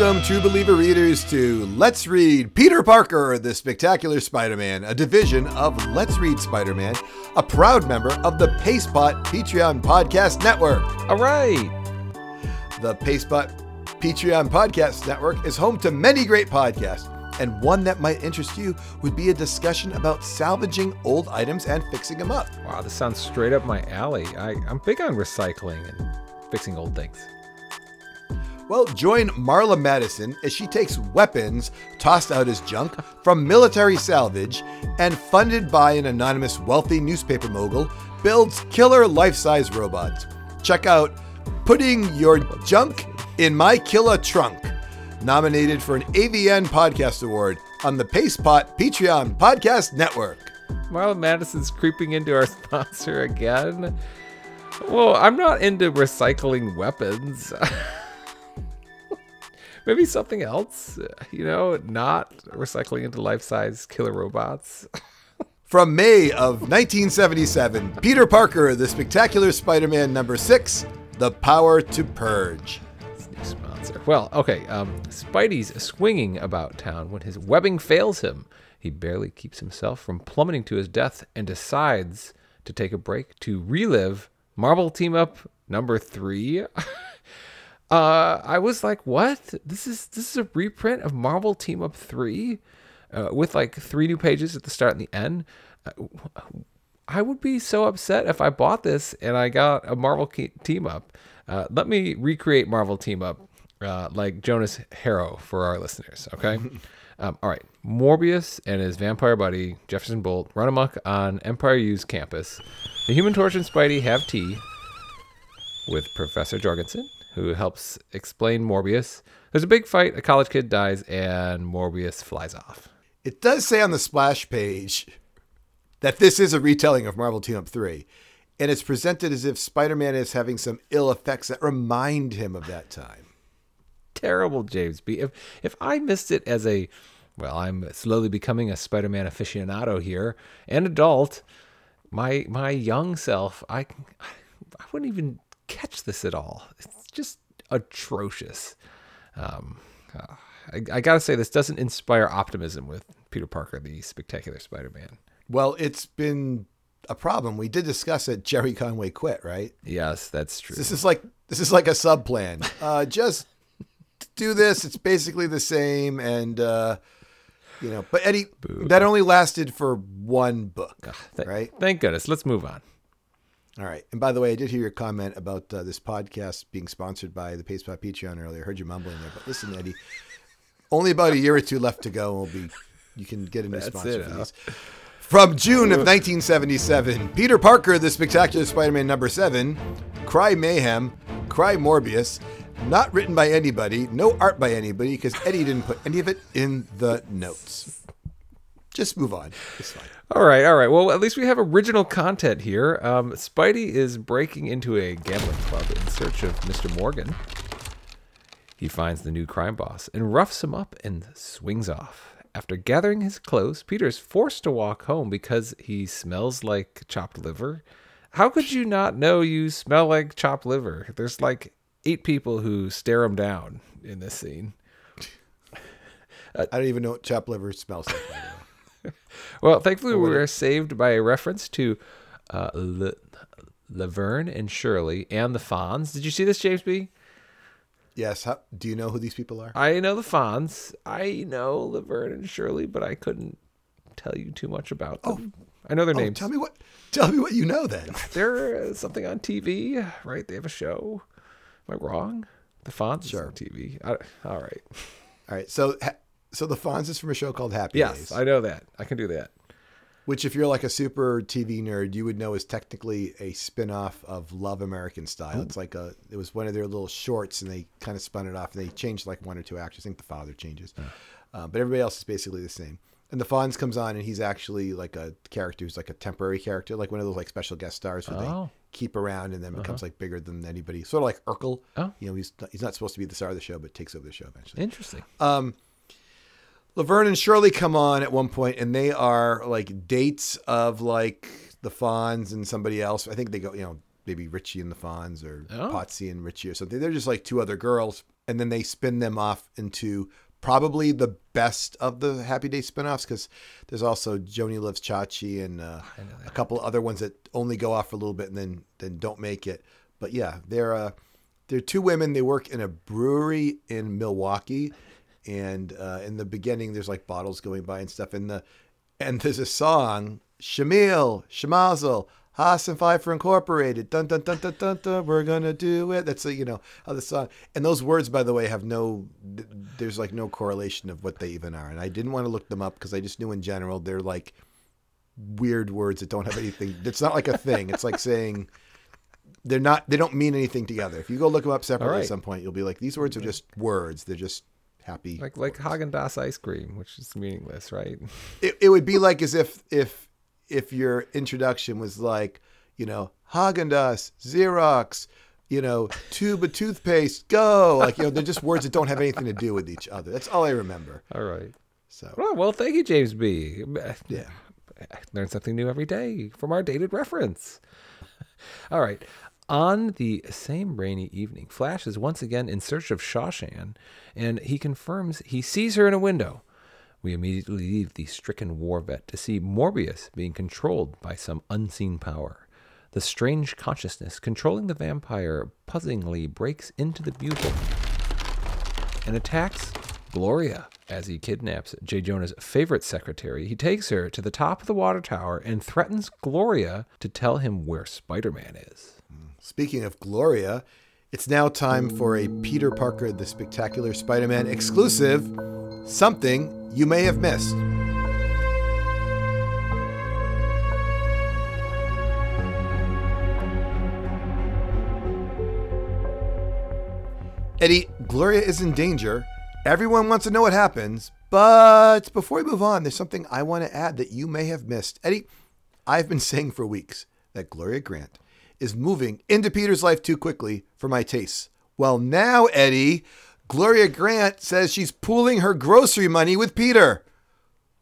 Welcome, true believer readers, to Let's Read Peter Parker, the Spectacular Spider Man, a division of Let's Read Spider Man, a proud member of the Pastepot Patreon Podcast Network. All right. The Pastepot Patreon Podcast Network is home to many great podcasts, and one that might interest you would be a discussion about salvaging old items and fixing them up. Wow, this sounds straight up my alley. I, I'm big on recycling and fixing old things. Well, join Marla Madison as she takes weapons tossed out as junk from military salvage and funded by an anonymous wealthy newspaper mogul builds killer life-size robots. Check out Putting Your Junk in My Killer Trunk, nominated for an AVN Podcast Award on the Pastepot Patreon Podcast Network. Marla Madison's creeping into our sponsor again. Well, I'm not into recycling weapons. Maybe something else, you know, not recycling into life size killer robots. From May of 1977, Peter Parker, The Spectacular Spider Man number six, The Power to Purge. New sponsor. Well, okay. Um, Spidey's swinging about town when his webbing fails him. He barely keeps himself from plummeting to his death and decides to take a break to relive Marvel Team Up number three. uh, I was like, "What? This is this is a reprint of Marvel Team Up three, uh, with like three new pages at the start and the end." Uh, I would be so upset if I bought this and I got a Marvel team up. Uh, let me recreate Marvel team up uh, like Jonas Harrow for our listeners. Okay. um, all right. Morbius and his vampire buddy Jefferson Bolt run amok on Empire U's campus. The Human Torch and Spidey have tea with Professor Jorgensen, who helps explain Morbius. There's a big fight. A college kid dies, and Morbius flies off. It does say on the splash page that this is a retelling of Marvel Team Up 3. And it's presented as if Spider Man is having some ill effects that remind him of that time. terrible, James B. If if I missed it as a well, I'm slowly becoming a Spider-Man aficionado here, an adult. My my young self, I I wouldn't even catch this at all. It's just atrocious. Um, uh, I, I gotta say, this doesn't inspire optimism with Peter Parker, the Spectacular Spider-Man. Well, it's been a problem. We did discuss it. Gerry Conway quit, right? Yes, that's true. This is like this is like a sub plan. Uh, just do this. It's basically the same, and uh, you know. But Eddie, that only lasted for one book, Th- right? Thank goodness. Let's move on. All right. And by the way, I did hear your comment about uh, this podcast being sponsored by the Pastepot Patreon earlier. I heard you mumbling there, but listen, Eddie, only about a year or two left to go, and we'll be you can get a new That's sponsor it, for huh? these. From June of 1977, Peter Parker, The Spectacular Spider-Man number seven, Cry Mayhem, Cry Morbius, not written by anybody, no art by anybody, because Eddie didn't put any of it in the notes. Just move on. It's fine. All right, all right. Well, at least we have original content here. Um, Spidey is breaking into a gambling club in search of Mr. Morgan. He finds the new crime boss and roughs him up and swings off. After gathering his clothes, Peter is forced to walk home because he smells like chopped liver. How could you not know you smell like chopped liver? There's like eight people who stare him down in this scene. I don't even know what chopped liver smells like. By the way. Well, thankfully, we were saved by a reference to uh, Le- Laverne and Shirley and the Fonz. Did you see this, James B? Yes. How, do you know who these people are? I know the Fonz. I know Laverne and Shirley, but I couldn't tell you too much about them. I know their Oh, names. tell me what. Tell me what you know then. They're uh, something on TV, right? They have a show. Am I wrong? The Fonz Sure. on TV. I, all right. All right. So, ha- so the Fonz is from a show called Happy Yes, Days, I know that. I can do that. which, if you're like a super TV nerd, you would know is technically a spin-off of Love American Style. It's like a. It was one of their little shorts, and they kind of spun it off, and they changed like one or two actors. I think the father changes, uh, but everybody else is basically the same. And the Fonz comes on, and he's actually like a character who's like a temporary character, like one of those like special guest stars who Oh. they keep around and then becomes like bigger than anybody. Sort of like Urkel. Oh. You know, he's he's not supposed to be the star of the show, but takes over the show eventually. Interesting. Laverne and Shirley come on at one point, and they are like dates of like the Fonz and somebody else. I think they go, you know, maybe Richie and the Fonz or Oh. Potsy and Richie or something. They're just like two other girls. and then they spin them off into probably the best of the Happy Day spin-offs because there's also Joanie Loves Chachi and uh, a couple other ones that only go off for a little bit and then then don't make it. But yeah, they're uh, they're two women. They work in a brewery in Milwaukee, and uh, in the beginning, there's like bottles going by and stuff. And the and there's a song, Shamil, Shemazel, Hasenpfeffer Incorporated. Dun dun dun dun dun dun. We're gonna do it. That's a, you know how the song. And those words, by the way, have no. There's like no correlation of what they even are. And I didn't want to look them up because I just knew in general they're like weird words that don't have anything. It's not like a thing. It's like saying they're not. They don't mean anything together. If you go look them up separately right. at some point, you'll be like, these words are just words. They're just happy. Like like Haagen Dazs ice cream, which is meaningless, right? it, it would be like as if if if your introduction was like, you know, Haagen Dazs, Xerox, you know, tube of toothpaste, go. Like, you know, they're just words that don't have anything to do with each other. That's all I remember. All right. So, Well, well, thank you, James B. yeah. I learn something new every day from our dated reference. All right. On the same rainy evening, Flash is once again in search of Sha Shan, and he confirms he sees her in a window. We immediately leave the stricken war vet to see Morbius being controlled by some unseen power. The strange consciousness controlling the vampire puzzlingly breaks into the bugle and attacks Gloria as he kidnaps J. Jonah's favorite secretary. He takes her to the top of the water tower and threatens Gloria to tell him where Spider Man is. Speaking of Gloria, it's now time for a Peter Parker the Spectacular Spider Man exclusive something you may have missed. Eddie, Gloria is in danger. Everyone wants to know what happens. But before we move on, there's something I want to add that you may have missed. Eddie, I've been saying for weeks that Gloria Grant is moving into Peter's life too quickly for my tastes. Well, now, Eddie, Gloria Grant says she's pooling her grocery money with Peter.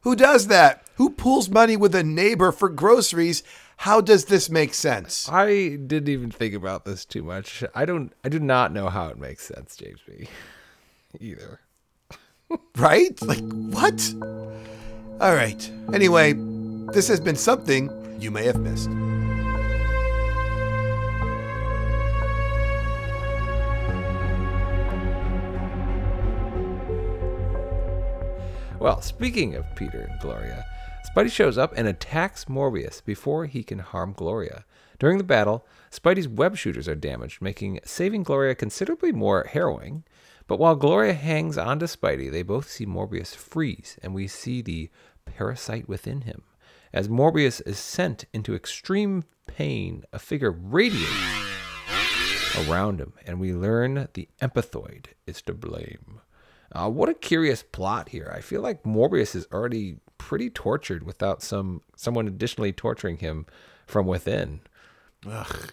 Who does that? Who pools money with a neighbor for groceries? How does this make sense? I didn't even think about this too much. I don't I do not know how it makes sense, James B. Either. Right? Like, what? All right. Anyway, this has been something you may have missed. Well, speaking of Peter and Gloria, Spidey shows up and attacks Morbius before he can harm Gloria. During the battle, Spidey's web shooters are damaged, making saving Gloria considerably more harrowing. But while Gloria hangs onto Spidey, they both see Morbius freeze, and we see the parasite within him. As Morbius is sent into extreme pain, a figure radiates around him, and we learn the empathoid is to blame. Uh, what a curious plot here. I feel like Morbius is already pretty tortured without some someone additionally torturing him from within. Ugh.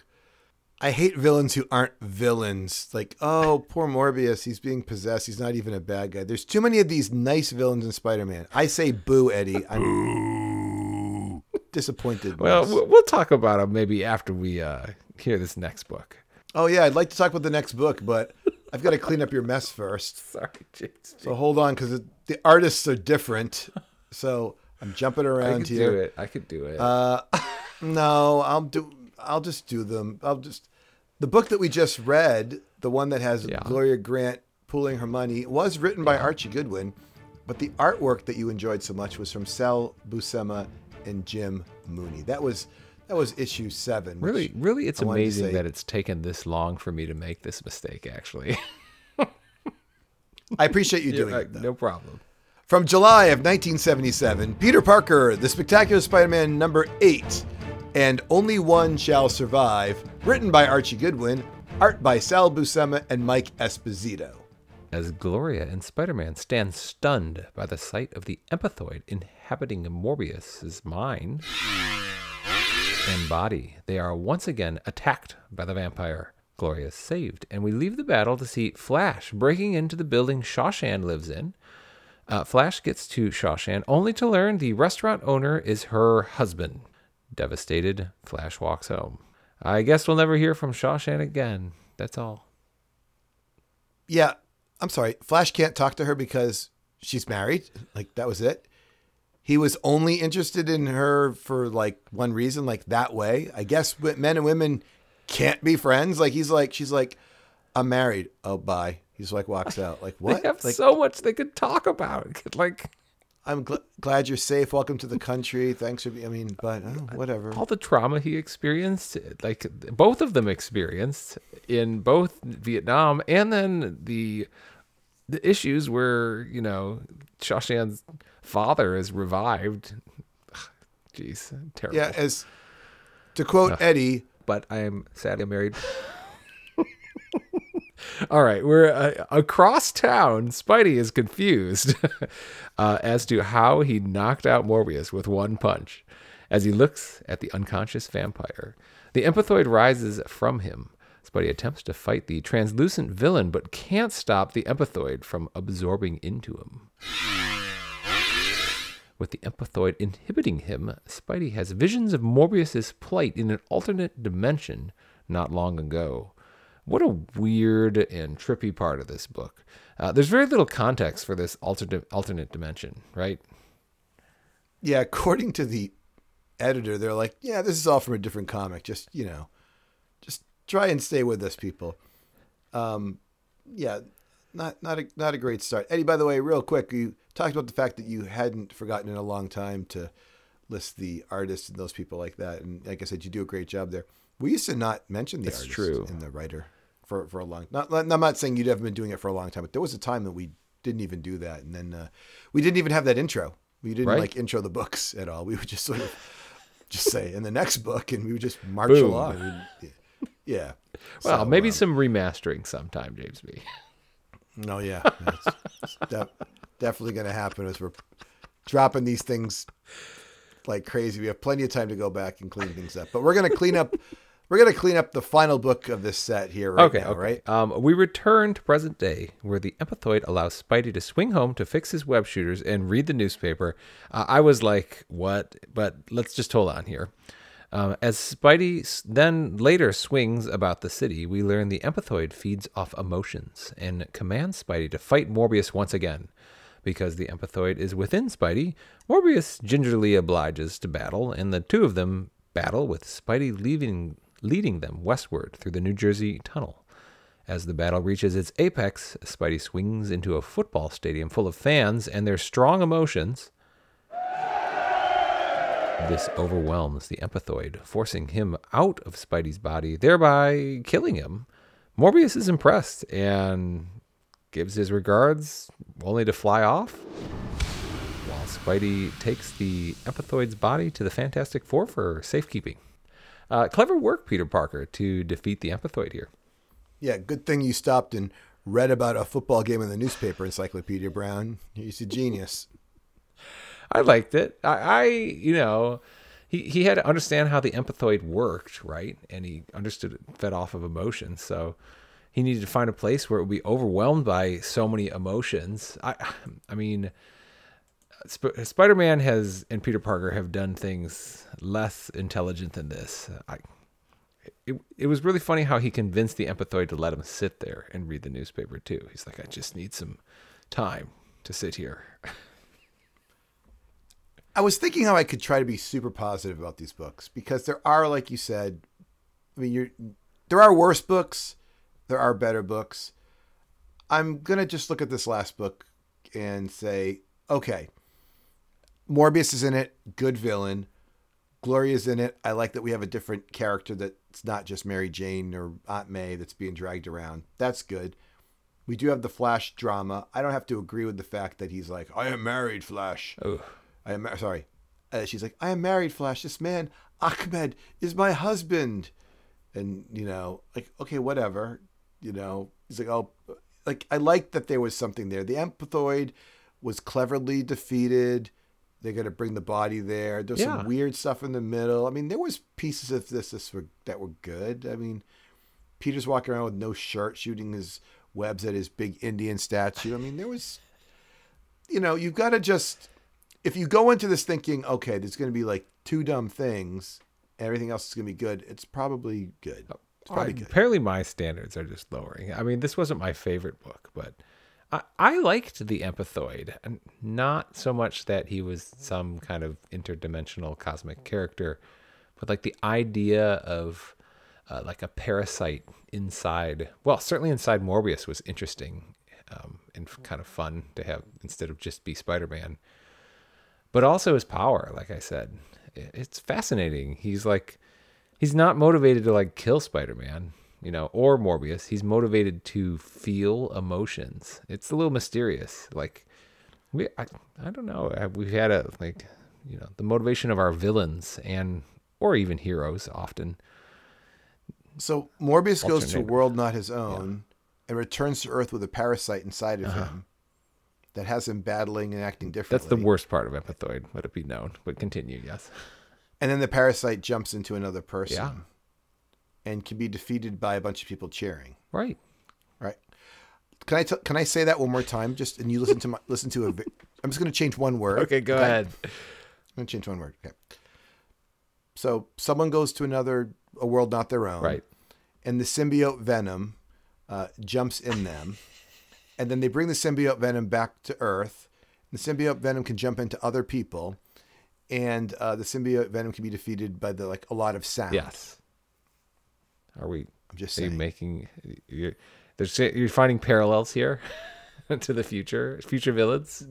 I hate villains who aren't villains. Like, oh, poor Morbius, he's being possessed. He's not even a bad guy. There's too many of these nice villains in Spider-Man. I say boo, Eddie. I'm disappointed. Well, Wes. we'll we'll talk about him maybe after we uh, hear this next book. oh yeah, I'd like to talk about the next book, but I've got to clean up your mess first. Sorry, James. So hold on, because the artists are different. So I'm jumping around here. I could here. do it. I could do it. Uh, no, I'll do. I'll just do them. I'll just. The book that we just read, the one that has Yeah. Gloria Grant pooling her money, was written by Archie Goodwin, but the artwork that you enjoyed so much was from Sal Buscema and Jim Mooney. That was that was issue seven. really, really, it's I amazing say- that it's taken this long for me to make this mistake. Actually, I appreciate you doing Uh, it. Though. no problem. From July of 1977, Peter Parker, The Spectacular Spider-Man number 8, and Only One Shall Survive, written by Archie Goodwin, art by Sal Buscema and Mike Esposito. As Gloria and Spider Man stand stunned by the sight of the empathoid inhabiting Morbius's mind body, they are once again attacked by the vampire. Gloria is saved, and we leave the battle to see Flash breaking into the building Sha Shan lives in. Uh, Flash gets to Sha Shan only to learn the restaurant owner is her husband. Devastated, Flash walks home. I guess we'll never hear from Sha Shan again. That's all. Yeah, I'm sorry, Flash can't talk to her because she's married. Like that was it. He was only interested in her for like one reason, like that way. I guess men and women can't be friends. Like he's like, she's like, I'm married. Oh, bye. He's like walks out. Like what? They have like so much they could talk about. Like I'm gl- glad you're safe. Welcome to the country. Thanks for. Be- I mean, but oh, whatever. all the trauma he experienced, like both of them experienced in both Vietnam, and then the the issues where you know Sha Shan's father is revived. Jeez, terrible. Yeah, as to quote Eddie, but I am sadly married. All right, we're uh, across town. Spidey is confused uh, as to how he knocked out Morbius with one punch. As he looks at the unconscious vampire, the empathoid rises from him. Spidey attempts to fight the translucent villain, but can't stop the empathoid from absorbing into him. With the empathoid inhibiting him, Spidey has visions of Morbius's plight in an alternate dimension not long ago. What a weird and trippy part of this book. Uh, there's very little context for this alternate alternate dimension, right? yeah, according to the editor, they're like, yeah, this is all from a different comic. Just you know, just try and stay with us, people. Um, yeah, not not a not a great start. Eddie, by the way, real quick, you talked about the fact that you hadn't forgotten in a long time to list the artists and those people like that, and like I said, you do a great job there. We used to not mention the It's artist true. in the writer for for a long. Not, not I'm not saying you'd haven't been doing it for a long time, but there was a time that we didn't even do that, and then uh, we didn't even have that intro. We didn't Right. like intro the books at all. We would just sort of just say in the next book, and we would just march Boom. along. Yeah. Well, So, maybe um, some remastering sometime, James B. No, yeah, it's, it's de- definitely going to happen as we're dropping these things like crazy. We have plenty of time to go back and clean things up, but we're going to clean up. We're going to clean up the final book of this set here, right okay, now, okay. right? Um, we return to present day, where the empathoid allows Spidey to swing home to fix his web shooters and read the newspaper. Uh, I was like, "What?" But let's just hold on here. Um, as Spidey then later swings about the city, we learn the empathoid feeds off emotions and commands Spidey to fight Morbius once again. Because the empathoid is within Spidey, Morbius gingerly obliges to battle, and the two of them battle with Spidey leaving, leading them westward through the New Jersey tunnel. As the battle reaches its apex, Spidey swings into a football stadium full of fans and their strong emotions. This overwhelms the empathoid, forcing him out of Spidey's body, thereby killing him. Morbius is impressed and gives his regards, only to fly off. While Spidey takes the empathoid's body to the Fantastic Four for safekeeping. Uh, clever work, Peter Parker, to defeat the empathoid here. Yeah, good thing you stopped and read about a football game in the newspaper, Encyclopedia Brown. He's a genius. I liked it. I, I you know, he, he had to understand how the empathoid worked, right? And he understood it fed off of emotions. So he needed to find a place where it would be overwhelmed by so many emotions. I, I mean, Sp- Spider-Man has and Peter Parker have done things less intelligent than this. I, it, it was really funny how he convinced the empathoid to let him sit there and read the newspaper too. He's like, I just need some time to sit here. I was thinking how I could try to be super positive about these books because there are, like you said, I mean, you're there are worse books, there are better books. I'm gonna just look at this last book and say, okay, Morbius is in it, good villain. Gloria's in it. I like that we have a different character that's not just Mary Jane or Aunt May that's being dragged around. That's good. We do have the Flash drama. I don't have to agree with the fact that he's like, I am married, Flash. I am sorry. Uh, she's like, I am married, Flash. This man, Ahmed, is my husband. And you know, like, okay, whatever. You know, he's like, oh, like I like that there was something there. The empathoid was cleverly defeated. They're gonna bring the body there. There's Yeah. some weird stuff in the middle. I mean, there was pieces of this, this were, that were good. I mean, Peter's walking around with no shirt, shooting his webs at his big Indian statue. I mean, there was, you know, you've got to just if you go into this thinking, okay, there's going to be like two dumb things, everything else is going to be good. It's probably good. It's probably I- good. apparently my standards are just lowering. I mean, this wasn't my favorite book, but I, I liked the empathoid, and not so much that he was some kind of interdimensional cosmic character, but like the idea of uh, like a parasite inside. Well, certainly inside Morbius was interesting um, and kind of fun to have instead of just be Spider Man. But also his power, like I said, it's fascinating. He's like, he's not motivated to like kill Spider Man you know, or Morbius. He's motivated to feel emotions. It's a little mysterious. Like we, I, I don't know. Uh, we've had a like, you know, the motivation of our villains and or even heroes often. So Morbius goes to a world not his own yeah. and returns to Earth with a parasite inside of uh-huh. him that has him battling and acting differently. That's the worst part of Empathoid, let it be known. But continue, yes. And then the parasite jumps into another person. Yeah and can be defeated by a bunch of people cheering. Right. Right. Can I t- can I say that one more time? Just and you listen to my listen to a. I'm just going to change one word. Okay, go okay? ahead. I'm going to change one word. Okay. So someone goes to another a world not their own. Right. And the symbiote venom uh, jumps in them, and then they bring the symbiote venom back to Earth. The symbiote venom can jump into other people, and uh, the symbiote venom can be defeated by the like a lot of sound. Yes. Are we? I'm just saying. making you're, there's you're finding parallels here to the future future villains.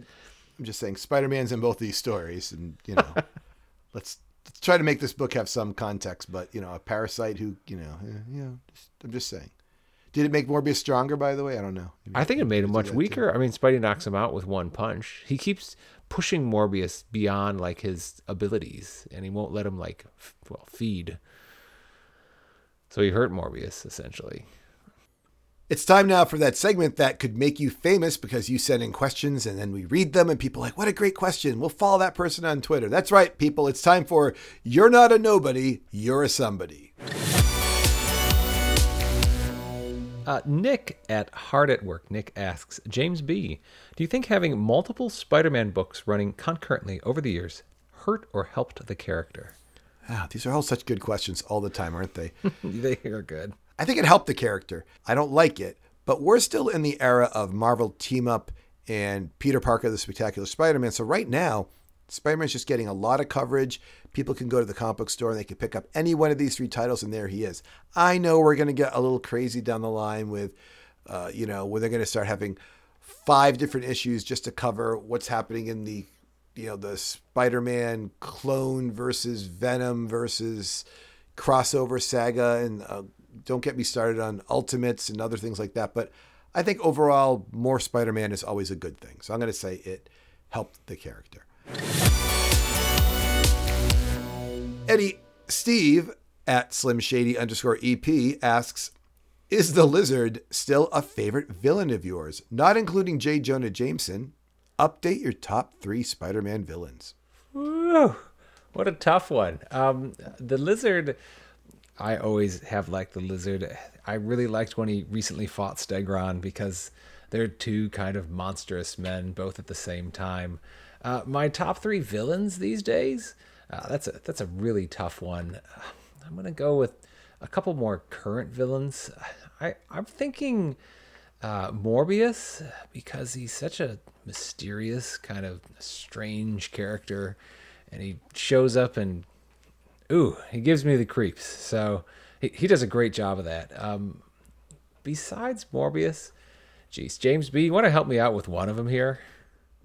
I'm just saying Spider-Man's in both these stories, and you know, let's, let's try to make this book have some context. But you know, a parasite who you know, eh, you know, just, I'm just saying. Did it make Morbius stronger? By the way, I don't know. I think it made him much weaker. Too. I mean, Spidey knocks him out with one punch. He keeps pushing Morbius beyond like his abilities, and he won't let him like f- well feed. So he hurt Morbius, essentially. It's time now for that segment that could make you famous because you send in questions and then we read them and people like, what a great question. We'll follow that person on Twitter. That's right, people. It's time for You're Not a Nobody, You're a Somebody. Uh, Nick at Hard at Work, Nick asks, James B., do you think having multiple Spider Man books running concurrently over the years hurt or helped the character? Ah, these are all such good questions all the time, aren't they? they are good. I think it helped the character. I don't like it, but we're still in the era of Marvel team up and Peter Parker, the Spectacular Spider Man. So right now, Spider Man's just getting a lot of coverage. People can go to the comic book store and they can pick up any one of these three titles, and there he is. I know we're going to get a little crazy down the line with, uh, you know, where they're going to start having five different issues just to cover what's happening in the you know the Spider-Man clone versus Venom versus crossover saga, and uh, don't get me started on Ultimates and other things like that. But I think overall, more Spider-Man is always a good thing. So I'm going to say it helped the character. Eddie Steve at Slim Shady underscore EP asks, is the lizard still a favorite villain of yours? Not including J. Jonah Jameson, update your top three Spider-Man villains. Woo, what a tough one. Um, the lizard, I always have liked the lizard. I really liked when he recently fought Stegron because they're two kind of monstrous men, both at the same time. Uh, my top three villains these days. Uh, that's a that's a really tough one. I'm gonna go with a couple more current villains. I I'm thinking uh, Morbius because he's such a mysterious, kind of strange character, and he shows up and ooh, he gives me the creeps. So he, he does a great job of that. Um, besides Morbius, geez, James B, you want to help me out with one of them here?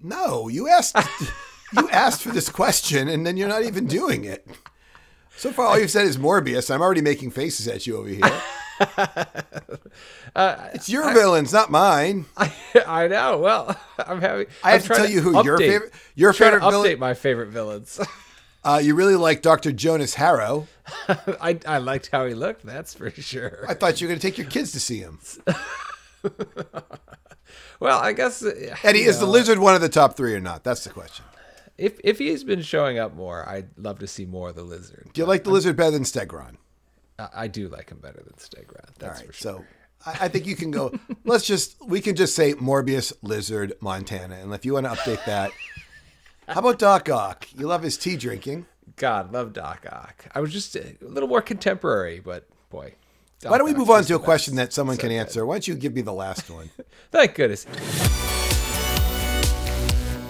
No, you asked. you asked for this question, and then you're not even doing it. So far, all you've said is Morbius. I'm already making faces at you over here. uh, it's your I, villains, not mine. I, I, know. Well, I'm having. I have I'm to tell you who update, your favorite. Your favorite update villain. my favorite villains. Uh, you really like Dr. Jonas Harrow. I, I liked how he looked, that's for sure. I thought you were going to take your kids to see him. Well, I guess. Uh, Eddie, is know, the lizard one of the top three or not? That's the question. If, if he's been showing up more, I'd love to see more of the lizard. Do you like the lizard better than Stegron? I do like him better than Stegron. That's right, for sure. So I, I think you can go. let's just we can just say Morbius, Lizard, Montana, and if you want to update that, how about Doc Ock? You love his tea drinking. God, love Doc Ock. I was just a little more contemporary, but boy, Why don't we move on to a question that someone So can answer? Why don't you give me the last one? Thank goodness.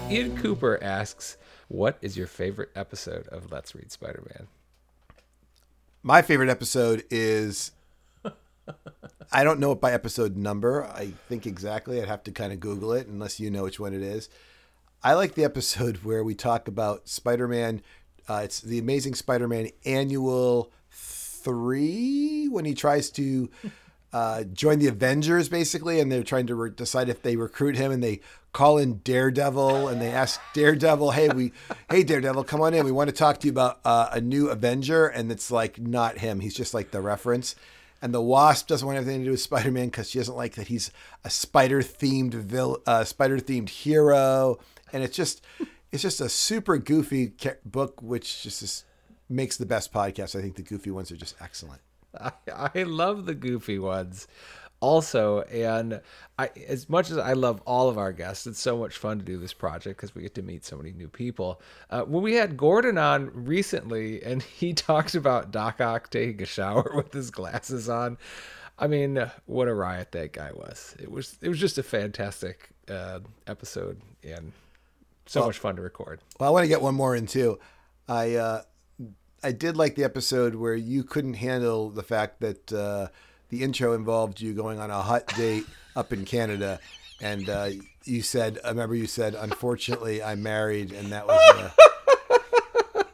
Ian Cooper asks, "What is your favorite episode of Let's Read Spider-Man?" My favorite episode is. I don't know it by episode number. I think exactly. I'd have to kind of Google it unless you know which one it is. I like the episode where we talk about Spider Man. Uh, it's the Amazing Spider Man annual three when he tries to uh, join the Avengers, basically, and they're trying to re- decide if they recruit him, and they call in Daredevil, and they ask Daredevil, "Hey, we, hey Daredevil, come on in. We want to talk to you about uh, a new Avenger," and it's like not him. He's just like the reference. And the Wasp doesn't want anything to do with Spider-Man because she doesn't like that he's a spider-themed vil- uh, spider-themed hero, and it's just, it's just a super goofy book, which just is, makes the best podcast. I think the goofy ones are just excellent. I, I love the goofy ones also and I as much as I love all of our guests it's so much fun to do this project because we get to meet so many new people uh, when we had Gordon on recently and he talked about Doc Ock taking a shower with his glasses on I mean what a riot that guy was it was it was just a fantastic uh, episode and so much fun to record Well, I want to get one more in too. I uh, I did like the episode where you couldn't handle the fact that uh, the intro involved you going on a hot date up in Canada, and uh, you said, I remember you said, "Unfortunately, I'm married," and that was. Uh,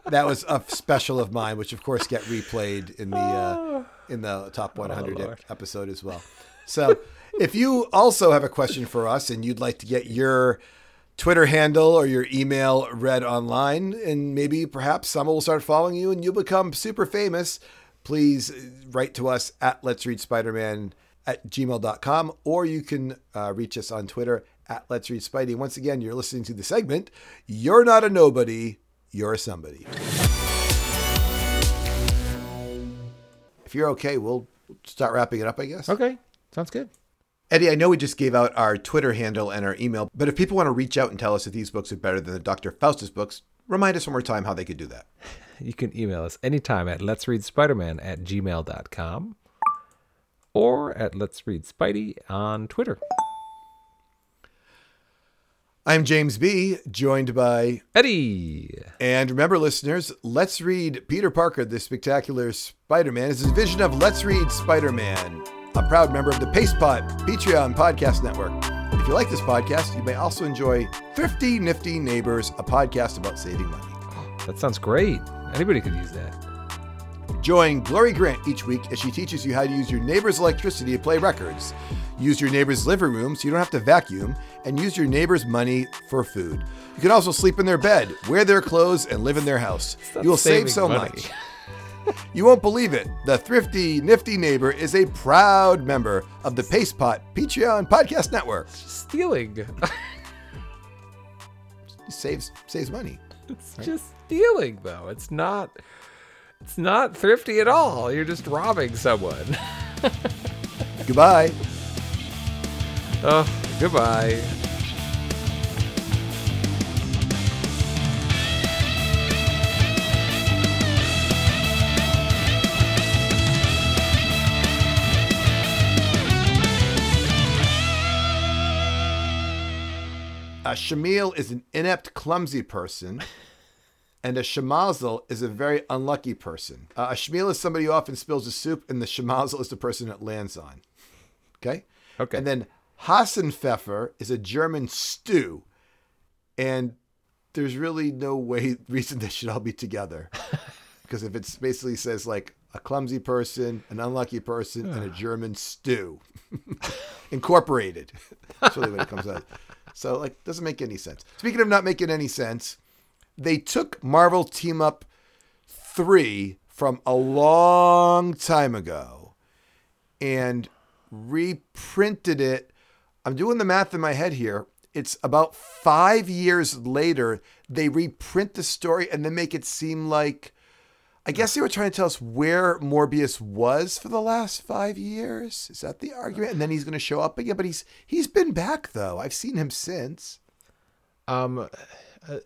that was a special of mine, which of course get replayed in the uh, in the top 100 Lord. episode as well. So, if you also have a question for us and you'd like to get your Twitter handle or your email read online, and maybe perhaps someone will start following you and you'll become super famous, please write to us at Let's Read Spider-Man at gmail.com or you can uh, reach us on Twitter at Let's Read Spidey. Once again, you're listening to the segment, You're Not a Nobody, You're a Somebody. If you're okay, we'll start wrapping it up, I guess. okay sounds good Eddie, I know we just gave out our Twitter handle and our email, but if people want to reach out and tell us that these books are better than the Dr. Faustus books, remind us one more time how they could do that. You can email us anytime at let's read spider-man at gmail.com or at let's read spidey on Twitter. I'm James B., joined by, Eddie. and remember, listeners, Let's Read Peter Parker, the Spectacular Spider Man, is a vision of Let's Read Spider Man, a proud member of the Pastepot Patreon Podcast Network. If you like this podcast, you may also enjoy Thrifty Nifty Neighbors, a podcast about saving money. That sounds great. Anybody could use that. Join Glory Grant each week as she teaches you how to use your neighbor's electricity to play records, use your neighbor's living room so you don't have to vacuum, and use your neighbor's money for food. You can also sleep in their bed, wear their clothes, and live in their house. You will save so money. much. You won't believe it. The thrifty, nifty neighbor is a proud member of the Pastepot Patreon Podcast Network. Stealing. Saves saves money. it's just stealing though. It's not it's not thrifty at all. You're just robbing someone. Goodbye. oh, goodbye. A shamil is an inept, clumsy person, and a shemazel is a very unlucky person. Uh, a shamil is somebody who often spills the soup, and the shemazel is the person it lands on. Okay? Okay. And then Hassenpfeffer is a German stew, and there's really no way reason they should all be together. because if it's basically says like a clumsy person, an unlucky person, and a German stew incorporated. That's really what it comes out. So like doesn't make any sense. Speaking of not making any sense, they took Marvel Team Up 3 from a long time ago and reprinted it. I'm doing the math in my head here. It's about 5 years later they reprint the story and then make it seem like I guess they were trying to tell us where Morbius was for the last five years. Is that the argument? And then he's going to show up again. But he's he's been back though. I've seen him since. Um, uh,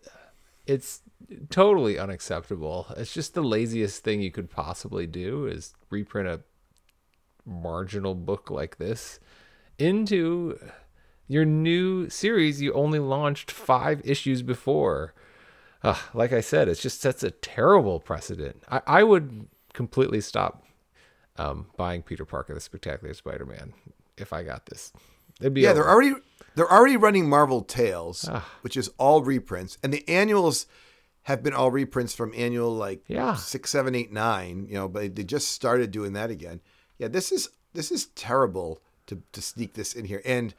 it's totally unacceptable. It's just the laziest thing you could possibly do is reprint a marginal book like this into your new series you only launched five issues before. Uh, like I said, it's just sets a terrible precedent. I, I would completely stop um, buying Peter Parker, the Spectacular Spider-Man, if I got this. It'd be yeah, over. they're already they're already running Marvel Tales, ah. which is all reprints, and the annuals have been all reprints from annual like yeah. six, seven, eight, nine. You know, but they just started doing that again. Yeah, this is this is terrible to to sneak this in here and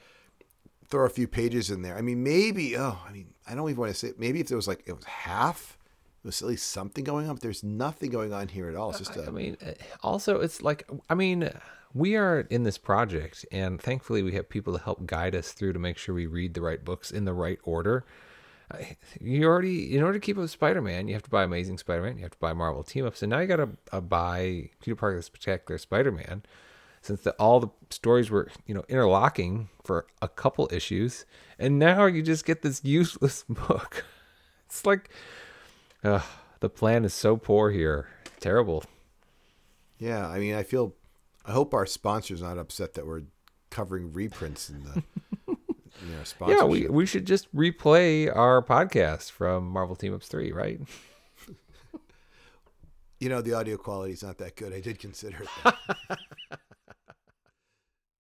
throw a few pages in there. I mean, maybe oh, I mean, I don't even want to say maybe if there was like it was half. It was at least something going on, but there's nothing going on here at all. It's just a, I mean, uh, also it's like I mean, we are in this project, and thankfully we have people to help guide us through to make sure we read the right books in the right order you already in order to keep up with Spider-Man, you have to buy Amazing Spider-Man, you have to buy Marvel Team Ups, and now you got to uh, buy Peter Parker's Spectacular Spider-Man, since the, all the stories were you know interlocking for a couple issues, and now you just get this useless book. It's like, uh, the plan is so poor here, terrible. Yeah, I mean, I feel, I hope our sponsors not upset that we're covering reprints in the yeah, we, we should just replay our podcast from Marvel Team Ups 3, right? you know, the audio quality is not that good. I did consider it.